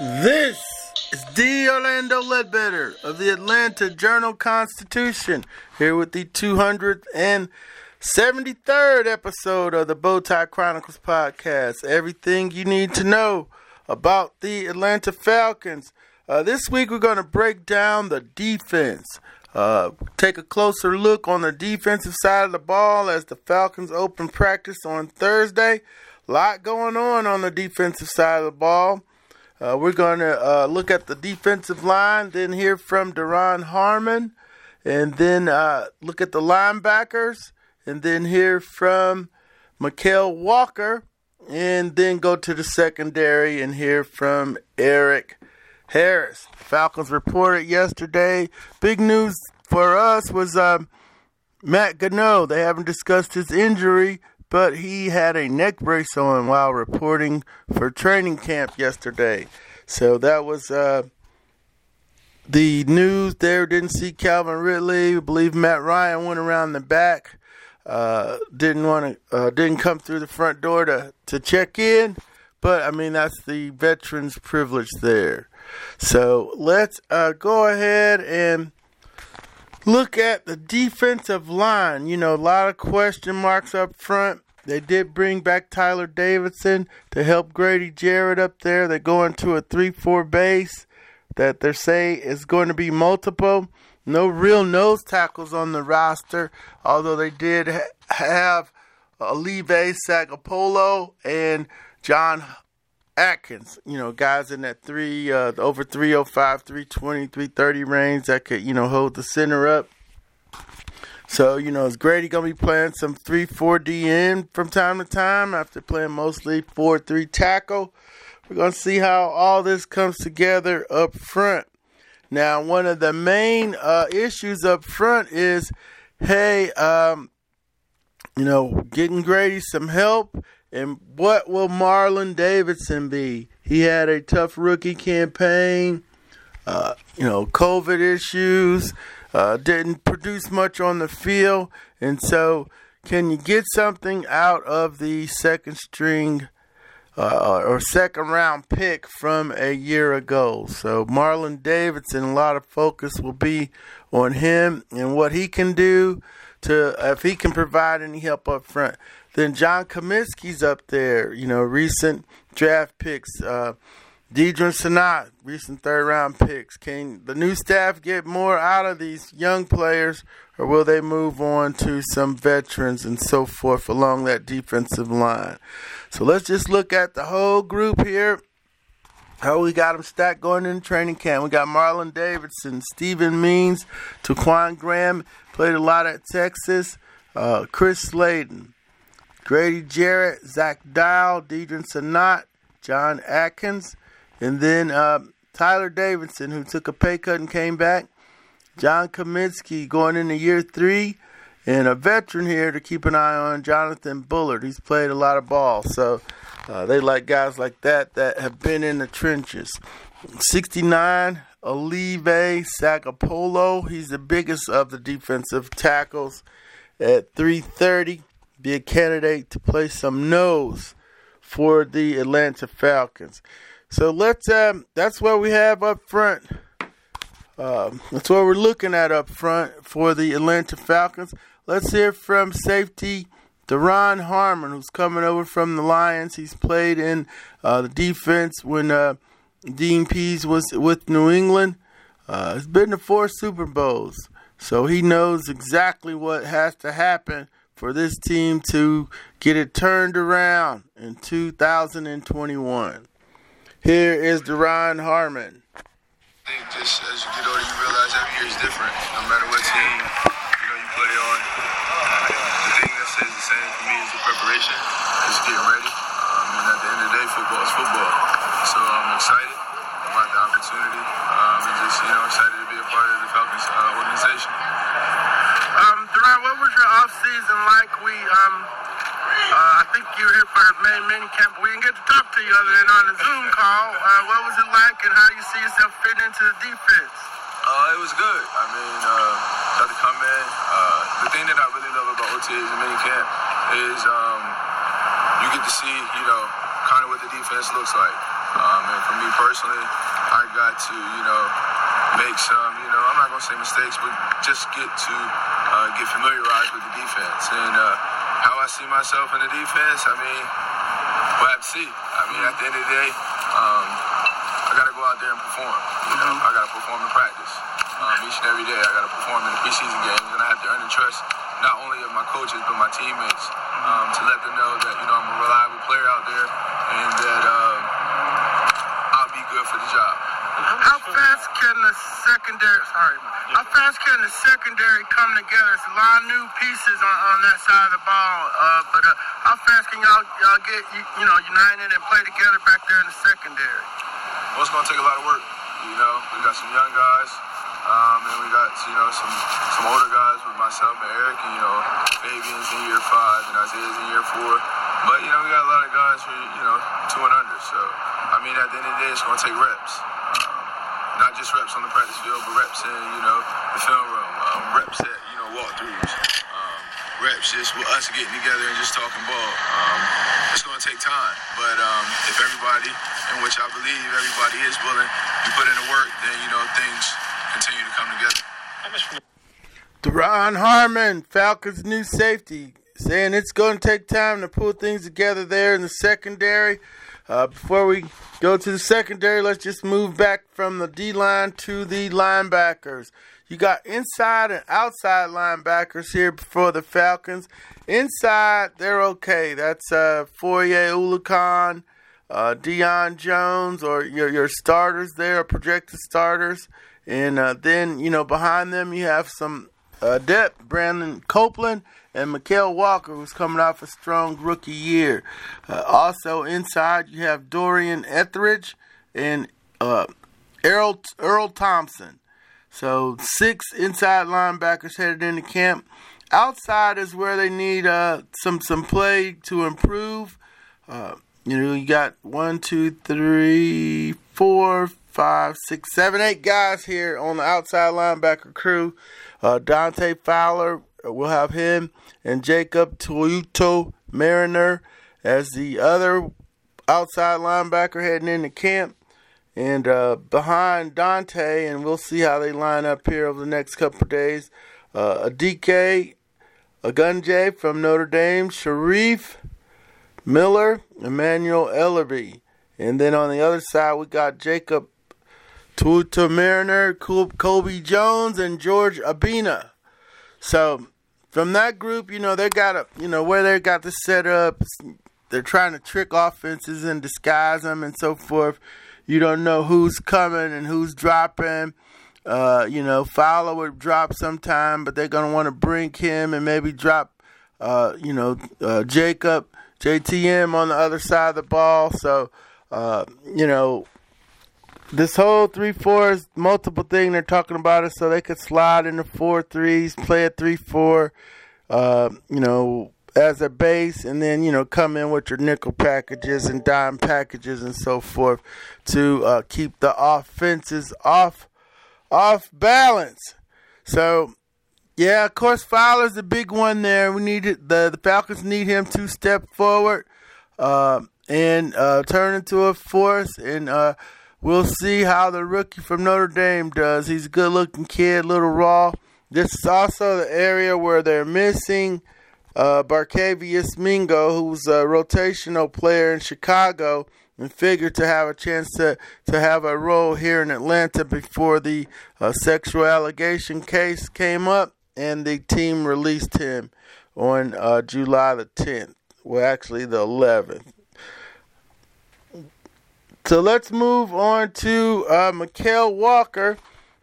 This is D. Orlando Ledbetter of the Atlanta Journal Constitution here with the 273rd episode of the Bowtie Chronicles podcast. Everything you need to know about the Atlanta Falcons. Uh, this week we're going to break down the defense. Uh, take a closer look on the defensive side of the ball as the Falcons open practice on Thursday. A lot going on on the defensive side of the ball. Uh, we're going to uh, look at the defensive line, then hear from Duron Harmon, and then uh, look at the linebackers, and then hear from Mykal Walker, and then go to the secondary and hear from Erik Harris. Falcons reported yesterday. Big news for us was um, Matt Goodell. They haven't discussed his injury, but he had a neck brace on while reporting for training camp yesterday. So that was uh, the news there. Didn't see Calvin Ridley. I believe Matt Ryan went around the back. Uh, didn't want to. Uh, didn't come through the front door to to check in. But I mean that's the veterans' privilege there. So let's uh, go ahead and look at the defensive line. You know, a lot of question marks up front. They did bring back Tyeler Davison to help Grady Jarrett up there. They're going to a 3 4 base that they're saying is going to be multiple. No real nose tackles on the roster, although they did ha- have Olive Sagapolu and John Atkins, you know, guys in that three, uh, over 305, 320, 330 range that could, you know, hold the center up. So, you know, is Grady going to be playing some 3 4 DN from time to time after playing mostly 4 3 tackle? We're going to see how all this comes together up front. Now, one of the main uh, issues up front is hey, um, you know, getting Grady some help. And what will Marlon Davidson be? He had a tough rookie campaign, uh, you know, COVID issues, uh, didn't produce much on the field. And so, can you get something out of the second string uh, or second round pick from a year ago? So, Marlon Davidson, a lot of focus will be on him and what he can do to, if he can provide any help up front. Then John Cominsky's up there, you know, recent draft picks. Uh, Deadrin Senat, recent third round picks. Can the new staff get more out of these young players, or will they move on to some veterans and so forth along that defensive line? So let's just look at the whole group here. How we got them stacked going in training camp. We got Marlon Davidson, Steven Means, Ta'Quon Graham, played a lot at Texas, uh, Chris Slayton. Grady Jarrett, Zach Dial, Deadrin Senat, John Atkins, and then uh, Tyeler Davison, who took a pay cut and came back. John Cominsky going into year three, and a veteran here to keep an eye on, Jonathan Bullard. He's played a lot of ball, so uh, they like guys like that that have been in the trenches. 69, Olive Sagapolu. He's the biggest of the defensive tackles at 330 be a candidate to play some nose for the Atlanta Falcons. So let's um, that's what we have up front. Um, that's what we're looking at up front for the Atlanta Falcons. Let's hear from safety Duron Harmon, who's coming over from the Lions. He's played in uh, the defense when uh, Dean Pees was with New England. Uh, he's been to four Super Bowls, so he knows exactly what has to happen for this team to get it turned around in 2021. Here is Duron Harmon. I think just as you get older, you realize every year is different. No matter what team you know you play on, the thing that stays the same for me is the preparation preparation, just getting ready. Um, and at the end of the day, football is football. So I'm excited about the opportunity um, and just, you know, excited to be a part of the Falcons uh, organization. Um, what was your off season like? We, um, uh, I think you were here for many mini camp. We didn't get to talk to you other than on the Zoom call. Uh, what was it like, and how you see yourself fitting into the defense? Uh, it was good. I mean, uh, got to come in. Uh, the thing that I really love about OTAs and minicamp is um, you get to see, you know, kind of what the defense looks like. Um, and for me personally, I got to, you know, make some, you know, I'm not going to say mistakes, but just get to uh, get familiarized with the defense. And uh, how I see myself in the defense, I mean, we'll have to see. I mean, at the end of the day, um, I got to go out there and perform. You know, I got to perform in practice. Um, each and every day, I got to perform in the preseason games, and I have to earn the trust not only of my coaches but my teammates um, to let them know that you know I'm a reliable player out there and that um, I'll be good for the job. How fast can the secondary? Sorry, how fast can the secondary come together? It's a lot of new pieces on, on that side of the ball, uh, but uh, how fast can y'all, y'all get you, you know united and play together back there in the secondary? Well, it's gonna take a lot of work. You know, we got some young guys, um, and we got you know some some older guys with myself and Erik, and you know Fabian's in year five and Isaiah's in year four. But you know we got a lot of guys who you know two and under. So I mean, at the end of the day, it's gonna take reps. Not just reps on the practice field, but reps in you know the film room, um, reps at you know walkthroughs, um, reps just with us getting together and just talking ball. Um, it's going to take time, but um, if everybody, in which I believe everybody is willing to put in the work, then you know things continue to come together. Duron Harmon, Falcons' new safety, saying it's going to take time to pull things together there in the secondary. Uh, before we go to the secondary, let's just move back from the D line to the linebackers. You got inside and outside linebackers here for the Falcons. Inside, they're okay. That's uh, Foye Oluokun, uh, Deion Jones, or your, your starters there, projected starters. And uh, then, you know, behind them, you have some uh, depth Brandon Copeland and Mykal Walker, who's coming off a strong rookie year. Uh, also, inside, you have Dorian Etheridge and uh, Erroll, Erroll Thompson. So, six inside linebackers headed into camp. Outside is where they need uh, some some play to improve. Uh, you know, you got one, two, three, four, five, six, seven, eight guys here on the outside linebacker crew. Uh, Dante Fowler, we'll have him, and Jacob Tuioti Mariner as the other outside linebacker heading into camp. And uh, behind Dante, and we'll see how they line up here over the next couple days. Uh, a DK, Ogundeji from Notre Dame, Shareef Miller, Emmanuel Ellerbee. And then on the other side, we got Jacob Tuioti Mariner, Kobe Jones, and George Obinna. So from that group, you know, they got a, you know, where they got the setup. They're trying to trick offenses and disguise them and so forth. You don't know who's coming and who's dropping. Uh, you know, Fowler would drop sometime, but they're gonna want to bring him and maybe drop, uh, you know, uh, Jacob, JTM on the other side of the ball. So, uh, you know, this whole three fours multiple thing they're talking about it so they could slide into four threes, play a three four, uh, you know, as a base, and then you know come in with your nickel packages and dime packages and so forth to uh, keep the offenses off off balance. So. Yeah, of course, Fowler's the big one there. We need the the Falcons need him to step forward uh, and uh, turn into a force and uh, We'll see how the rookie from Notre Dame does. He's a good looking kid, little raw. This is also the area where they're missing uh, Barkevious Mingo, who's a rotational player in Chicago, and figured to have a chance to, to have a role here in Atlanta before the uh, sexual allegation case came up, and the team released him on uh, July the 10th. Well, actually, the 11th. So let's move on to uh, Mykal Walker.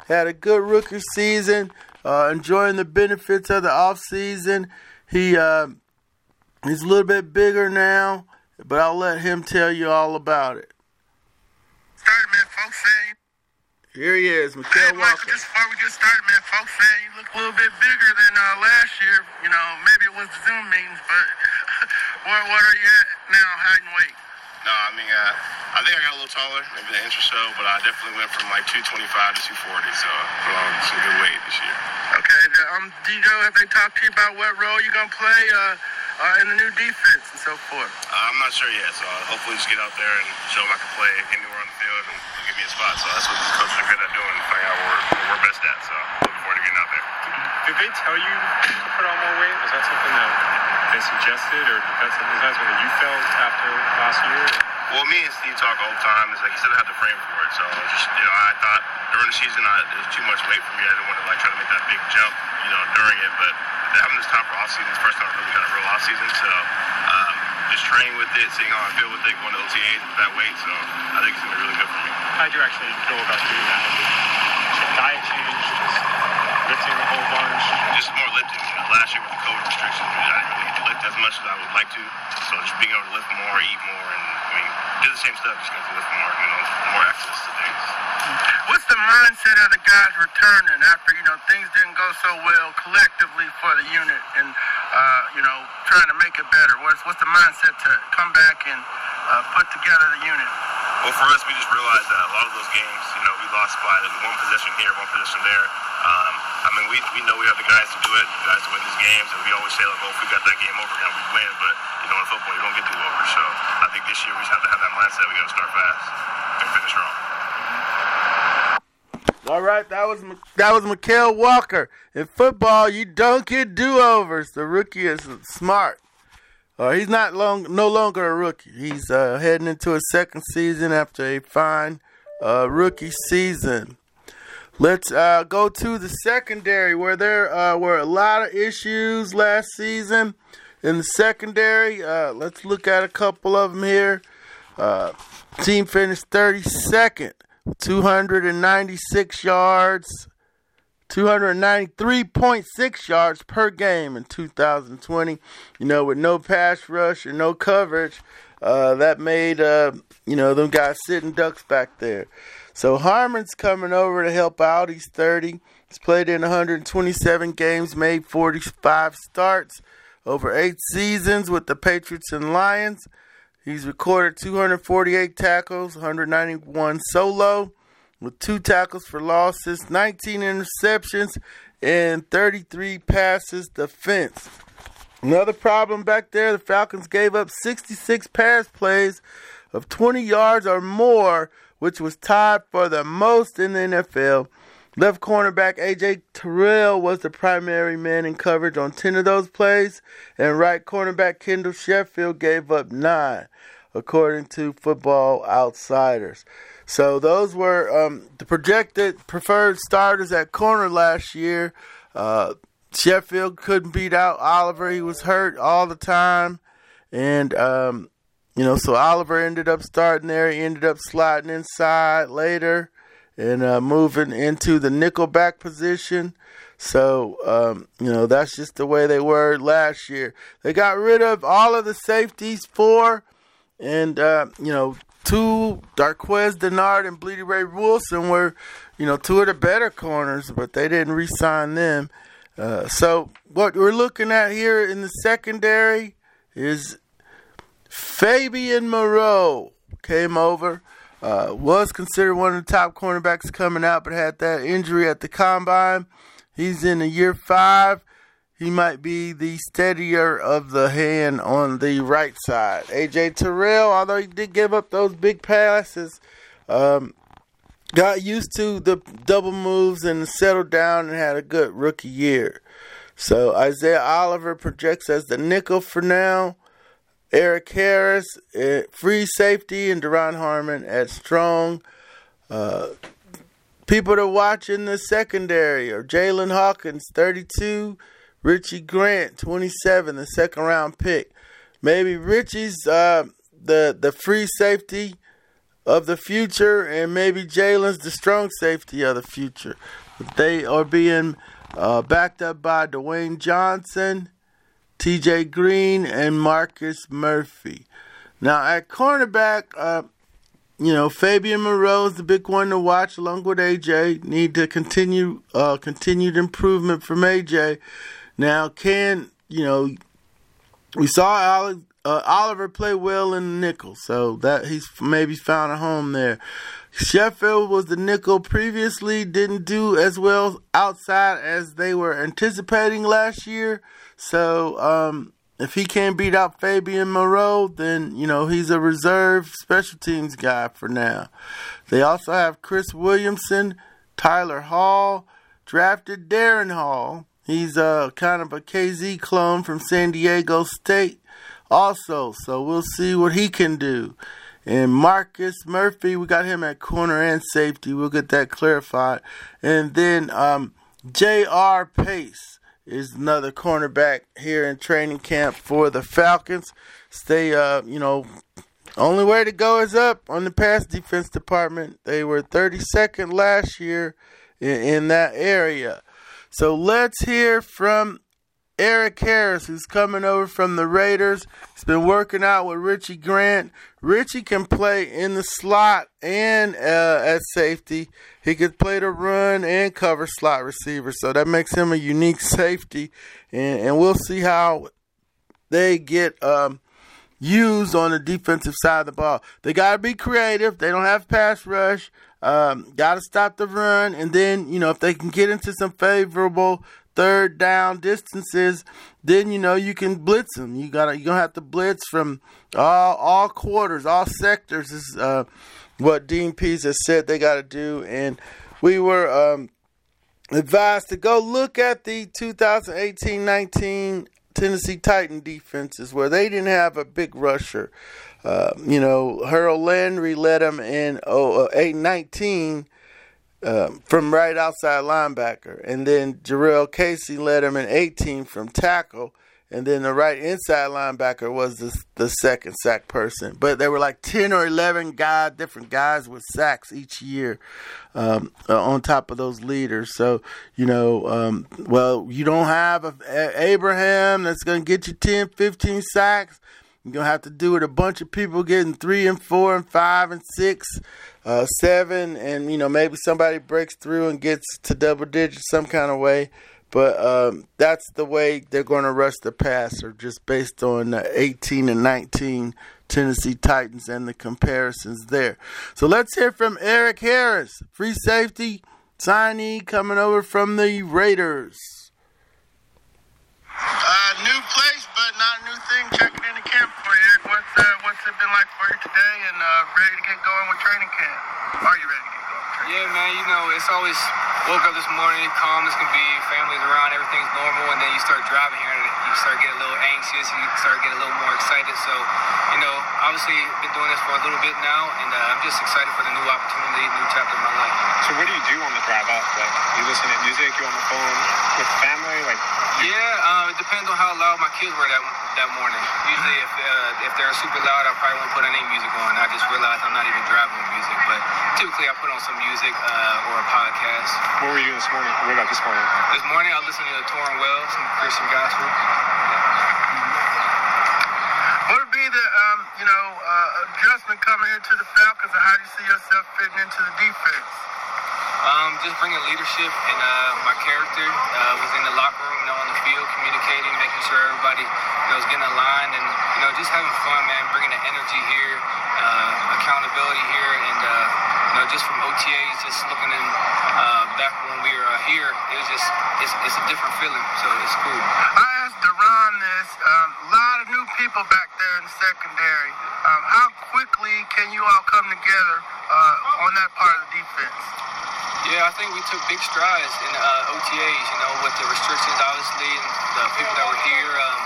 Had a good rookie season, uh, enjoying the benefits of the offseason. He uh, He's a little bit bigger now, but I'll let him tell you all about it. Started, man. Folks say. Here he is, Hey, Mykal Michael, Walker. just before we get started, man, folks say you look a little bit bigger than uh, last year. You know, maybe it was the Zoom meetings, but where, where are you at now, hiding weight? No, I mean, uh, I think I got a little taller, maybe an inch or so, but I definitely went from like 225 to 240, so I put on some good weight this year. Okay, um, do you know if they talked to you about what role you're going to play uh, uh, in the new defense and so forth? Uh, I'm not sure yet, so I'll hopefully just get out there and show them I can play anywhere on the field and they'll give me a spot. So that's what these coaches are good at doing, finding out where, where we're best at. So looking forward to getting out there. Did they tell you to put on more weight? Was that something that they suggested, or that's, is that you felt after last year? Well, me and Steve talk all the time. It's like he said I had to frame for it. So just you know, I thought during the season I, it was too much weight for me. I didn't want to like try to make that big jump, you know, during it. But having this time for off season, it's the first time I've really done a real off season. So um, just training with it, seeing how I feel with it, going to OTAs with that weight. So I think it's gonna be really good for me. How'd you actually go about doing that? Diet change, just lifting a whole bunch. Just more lifting. You know, last year with the COVID restrictions, I didn't really as much as I would like to. So just being able to lift more, eat more, and I mean, do the same stuff, just going to lift more, you know, more access to things. What's the mindset of the guys returning after you know things didn't go so well collectively for the unit, and uh, you know trying to make it better? What's what's the mindset to come back and uh, put together the unit? Well, for us, we just realized that a lot of those games, you know, we lost by one possession here, one possession there. Um, I mean, we, we know we have the guys to do it, the guys to win these games, and we always say, like, well, if we got that game over again, we win. But, you know, in football, you don't get do over. So I think this year we just have to have that mindset. We got to start fast and finish strong. All right, that was that was Mykal Walker. In football, you don't get do-overs. The rookie is smart. Uh, he's not long, no longer a rookie. He's uh, heading into his second season after a fine uh, rookie season. Let's uh, go to the secondary, where there uh, were a lot of issues last season in the secondary. Uh, let's look at a couple of them here. Team finished 32nd, 296 yards, 293.6 yards per game in 2020. You know, with no pass rush and no coverage, uh, that made uh, you know them guys sitting ducks back there. So Harmon's coming over to help out. He's 30. He's played in 127 games, made 45 starts over eight seasons with the Patriots and Lions. He's recorded 248 tackles, 191 solo, with two tackles for losses, 19 interceptions, and 33 passes defense. Another problem back there, the Falcons gave up 66 pass plays of 20 yards or more, which was tied for the most in the NFL. Left cornerback AJ Terrell was the primary man in coverage on 10 of those plays, and right cornerback Kendall Sheffield gave up 9, according to Football Outsiders. So those were um, the projected preferred starters at corner last year. Uh, Sheffield couldn't beat out Oliver. He was hurt all the time. And, um, you know, so Oliver ended up starting there. He ended up sliding inside later and uh, moving into the nickelback position. So, um, you know, that's just the way they were last year. They got rid of all of the safeties, four, and, uh, you know, two, Darqueze Dennard and Blidi Wreh-Wilson were, you know, two of the better corners, but they didn't re sign them. Uh, so, what we're looking at here in the secondary is Fabian Moreau came over. Uh, was considered one of the top cornerbacks coming out, but had that injury at the combine. He's in a year five. He might be the steadier of the hand on the right side. AJ Terrell, although he did give up those big passes, um, got used to the double moves and settled down and had a good rookie year. So Isaiah Oliver projects as the nickel for now. Erik Harris, uh, free safety, and Duron Harmon at strong. Uh, people to watch in the secondary are Jaylinn Hawkins, 32, Richie Grant, 27, the second round pick. Maybe Richie's uh, the the free safety of the future, and maybe Jaylinn's the strong safety of the future. They are being uh, backed up by Dwayne Johnson T.J. Green, and Marcus Murphy. Now at cornerback, uh, you know Fabian Moreau is the big one to watch, along with AJ. Need to continue uh, continued improvement from AJ. Now, can you know? We saw uh, Oliver play well in the nickel, so that he's maybe found a home there. Sheffield was the nickel previously, didn't do as well outside as they were anticipating last year. So, um, if he can't beat out Fabian Moreau, then, you know, he's a reserve special teams guy for now. They also have Chris Williamson, Tyler Hall, drafted Darren Hall. He's a kind of a KZ clone from San Diego State also, so we'll see what he can do. And Marcus Murphy, we got him at corner and safety. We'll get that clarified. And then um, J.R. Pace is another cornerback here in training camp for the Falcons. Stay, uh, you know, only way to go is up on the pass defense department. They were 32nd last year in, in that area. So let's hear from Erik Harris, who's coming over from the Raiders. He's been working out with Richie Grant. Richie can play in the slot and uh, at safety. He could play the run and cover slot receiver, so that makes him a unique safety. And, and we'll see how they get um, used on the defensive side of the ball. They got to be creative. They don't have pass rush. Um, got to stop the run, and then you know if they can get into some favorable third down distances, then you know you can blitz them. You gotta you gonna have to blitz from all all quarters, all sectors is uh, what Dean Pees has said they got to do, and we were um, advised to go look at the 2018-19 Tennessee Titan defenses where they didn't have a big rusher. Uh, you know, Harold Landry led them in oh, uh, 8 19 um, from right outside linebacker. And then Jurrell Casey led him in 18 from tackle. And then the right inside linebacker was the, the second sack person. But there were like 10 or 11 guys, different guys with sacks each year um, uh, on top of those leaders. So, you know, um, well, you don't have a, a Abraham that's going to get you 10, 15 sacks. You're going to have to do it a bunch of people getting three and four and five and six uh, seven, and you know maybe somebody breaks through and gets to double digits some kind of way. But um, that's the way they're going to rush the passer, just based on the 18 and 19 Tennessee Titans and the comparisons there. So let's hear from Erik Harris, free safety signee coming over from the Raiders. Uh, new place, but not a new thing. Checking into camp for you. What's uh, what's it been like for you today? And uh, ready to get going with training camp? Are you ready? Yeah, man. You know, it's always woke up this morning, calm as can be, families around, everything's normal, and then you start driving here, and you start getting a little anxious, you start getting a little more excited. So, you know, obviously been doing this for a little bit now, and uh, I'm just excited for the new opportunity, new chapter in my life. So, what do you do on the drive out? Like, you listen to music, you on the phone with family, like? Yeah, uh, it depends on how loud my kids were that that morning. Usually, if uh, if they're super loud, I probably won't put any music on. I just realized I'm not even driving with music, typically I put on some music uh, or a podcast. What were you doing this morning? What about this morning? This morning I listened to Tauren Wells, some Christian gospel. What would be the um, you know uh, adjustment coming into the Falcons, and how do you see yourself fitting into the defense? Um, just bringing leadership and uh, my character uh, within the locker room, you know, on the field, communicating, making sure everybody you know is getting aligned, and you know just having fun, man. Bringing the energy here, uh, accountability here, and uh, you know just from OTAs, just looking in uh, back when we were uh, here, it was just it's, it's a different feeling, so it's cool. I asked Duron this. Um, a lot of new people back there in the secondary. Um, how quickly can you all come together uh, on that part of the defense? Yeah, I think we took big strides in uh, OTAs, you know, with the restrictions, obviously, and the people that were here. Um,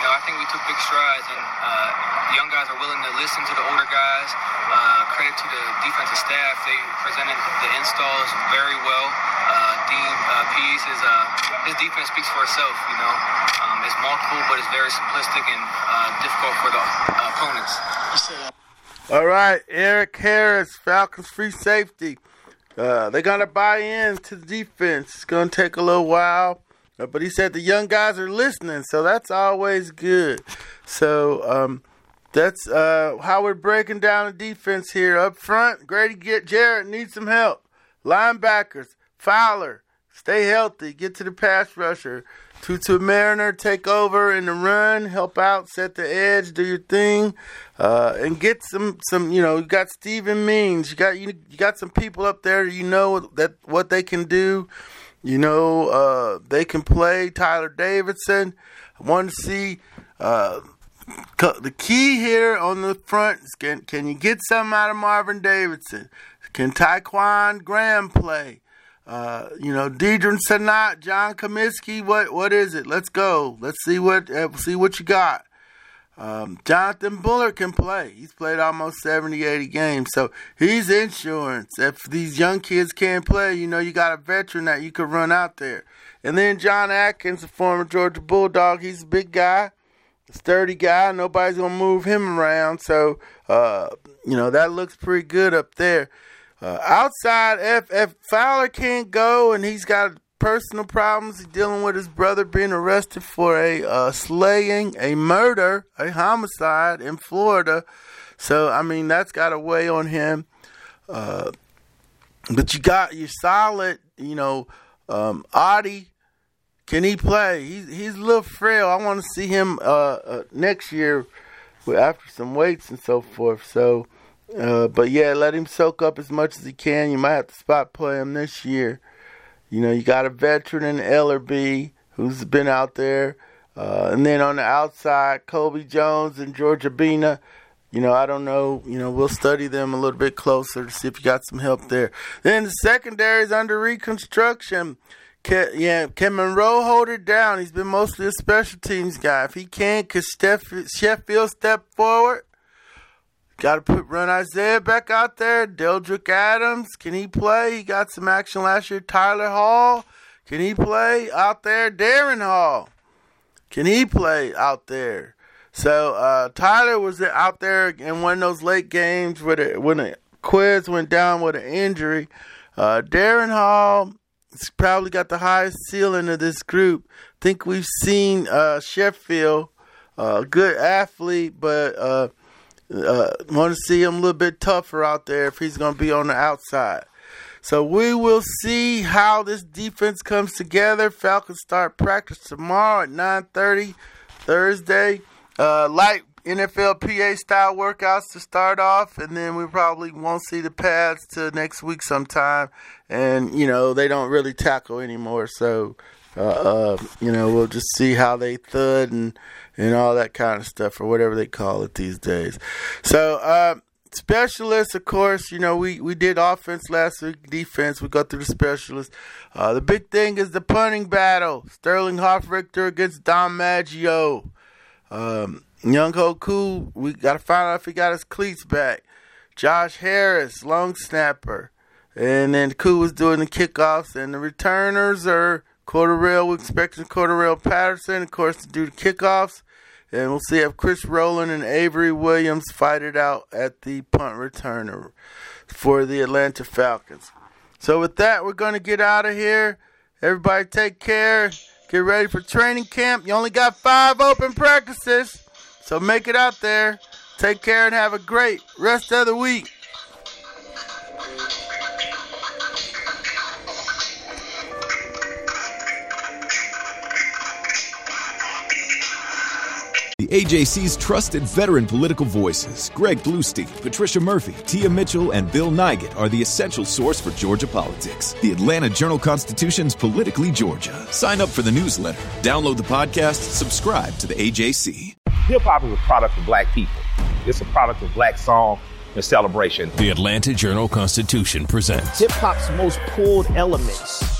you know, I think we took big strides, and uh, young guys are willing to listen to the older guys. Uh, credit to the defensive staff; they presented the installs very well. Uh, Dean uh, Pees, his uh, his defense speaks for itself. You know, um, it's multiple, but it's very simplistic and uh, difficult for the uh, opponents. All right, Erik Harris, Falcons free safety. They're gonna buy in to the defense. It's gonna take a little while. Uh, but he said the young guys are listening, so that's always good. So um, that's uh, how we're breaking down the defense here. Up front, Grady Jarrett needs some help. Linebackers, Fowler, stay healthy, get to the pass rusher. Tutu Mariner, take over in the run, help out, set the edge, do your thing, uh, and get some some. You know, you got Steven Means, you got you, you got some people up there. You know that what they can do. You know uh, they can play. Tyeler Davison. I want to see. Uh, the key here on the front is can, can you get something out of Marvin Davidson? Can Ta'Quon Graham play? Uh, you know, Deadrin Senat, John Cominsky, what what is it? Let's go. Let's see what uh, see what you got. Um, Jonathan Bullard can play. He's played almost 70, 80 games. So he's insurance. If these young kids can't play, you know, you got a veteran that you could run out there. And then John Atkins, a former Georgia Bulldog, he's a big guy, a sturdy guy. Nobody's going to move him around. So, uh, you know, that looks pretty good up there. Uh, outside, if if Fowler can't go and he's got personal problems, he's dealing with his brother being arrested for a uh, slaying, a murder, a homicide in Florida. So I mean that's got a weigh on him. Uh, but you got you're solid, you know. Um, can he play? He's he's a little frail. I want to see him uh, uh, next year after some weights and so forth. So. Uh, but yeah, let him soak up as much as he can. You might have to spot play him this year. You know, you got a veteran in Ellerbee who's been out there. Uh, and then on the outside, Kobe Jones and George Obinna. You know, I don't know. You know, we'll study them a little bit closer to see if you got some help there. Then the secondary is under reconstruction. Can, yeah, can Monroe hold it down? He's been mostly a special teams guy. If he can, could Sheffield step forward? Got to put run Isaiah back out there. Delrick Abrams, can he play? He got some action last year. Tyler Hall, can he play out there? Darren Hall, can he play out there? So uh, Tyler was out there in one of those late games where the, when the quiz went down with an injury. Uh, Darren Hall has probably got the highest ceiling of this group. Think we've seen uh, Sheffield, uh, good athlete, but uh, want to see him a little bit tougher out there if he's going to be on the outside. So we will see how this defense comes together. Falcons start practice tomorrow at 9:30 Thursday. Uh, light NFLPA style workouts to start off, and then we probably won't see the pads till next week sometime. And you know they don't really tackle anymore, so uh, uh, you know we'll just see how they thud and and all that kind of stuff, or whatever they call it these days. So, uh, specialists, of course, you know, we, we did offense last week, defense. We go through the specialists. Uh, the big thing is the punting battle Sterling Hofrichter against Dom Maggio. Um, Younghoe Koo, we got to find out if he got his cleats back. Josh Harris, long snapper. And then Koo was doing the kickoffs, and the returners are Cordarrelle. We're expecting Cordarrelle Patterson, of course, to do the kickoffs. And we'll see if Chris Rowland and Avery Williams fight it out at the punt returner for the Atlanta Falcons. So with that, we're going to get out of here. Everybody take care. Get ready for training camp. You only got five open practices. So make it out there. Take care and have a great rest of the week. AJC's trusted veteran political voices, Greg Bluestein, Patricia Murphy, Tia Mitchell, and Bill Nigut, are the essential source for Georgia politics. The Atlanta Journal Constitution's Politically Georgia. Sign up for the newsletter, download the podcast, subscribe to the AJC. Hip hop is a product of black people, it's a product of black song and celebration. The Atlanta Journal Constitution presents Hip hop's most pulled elements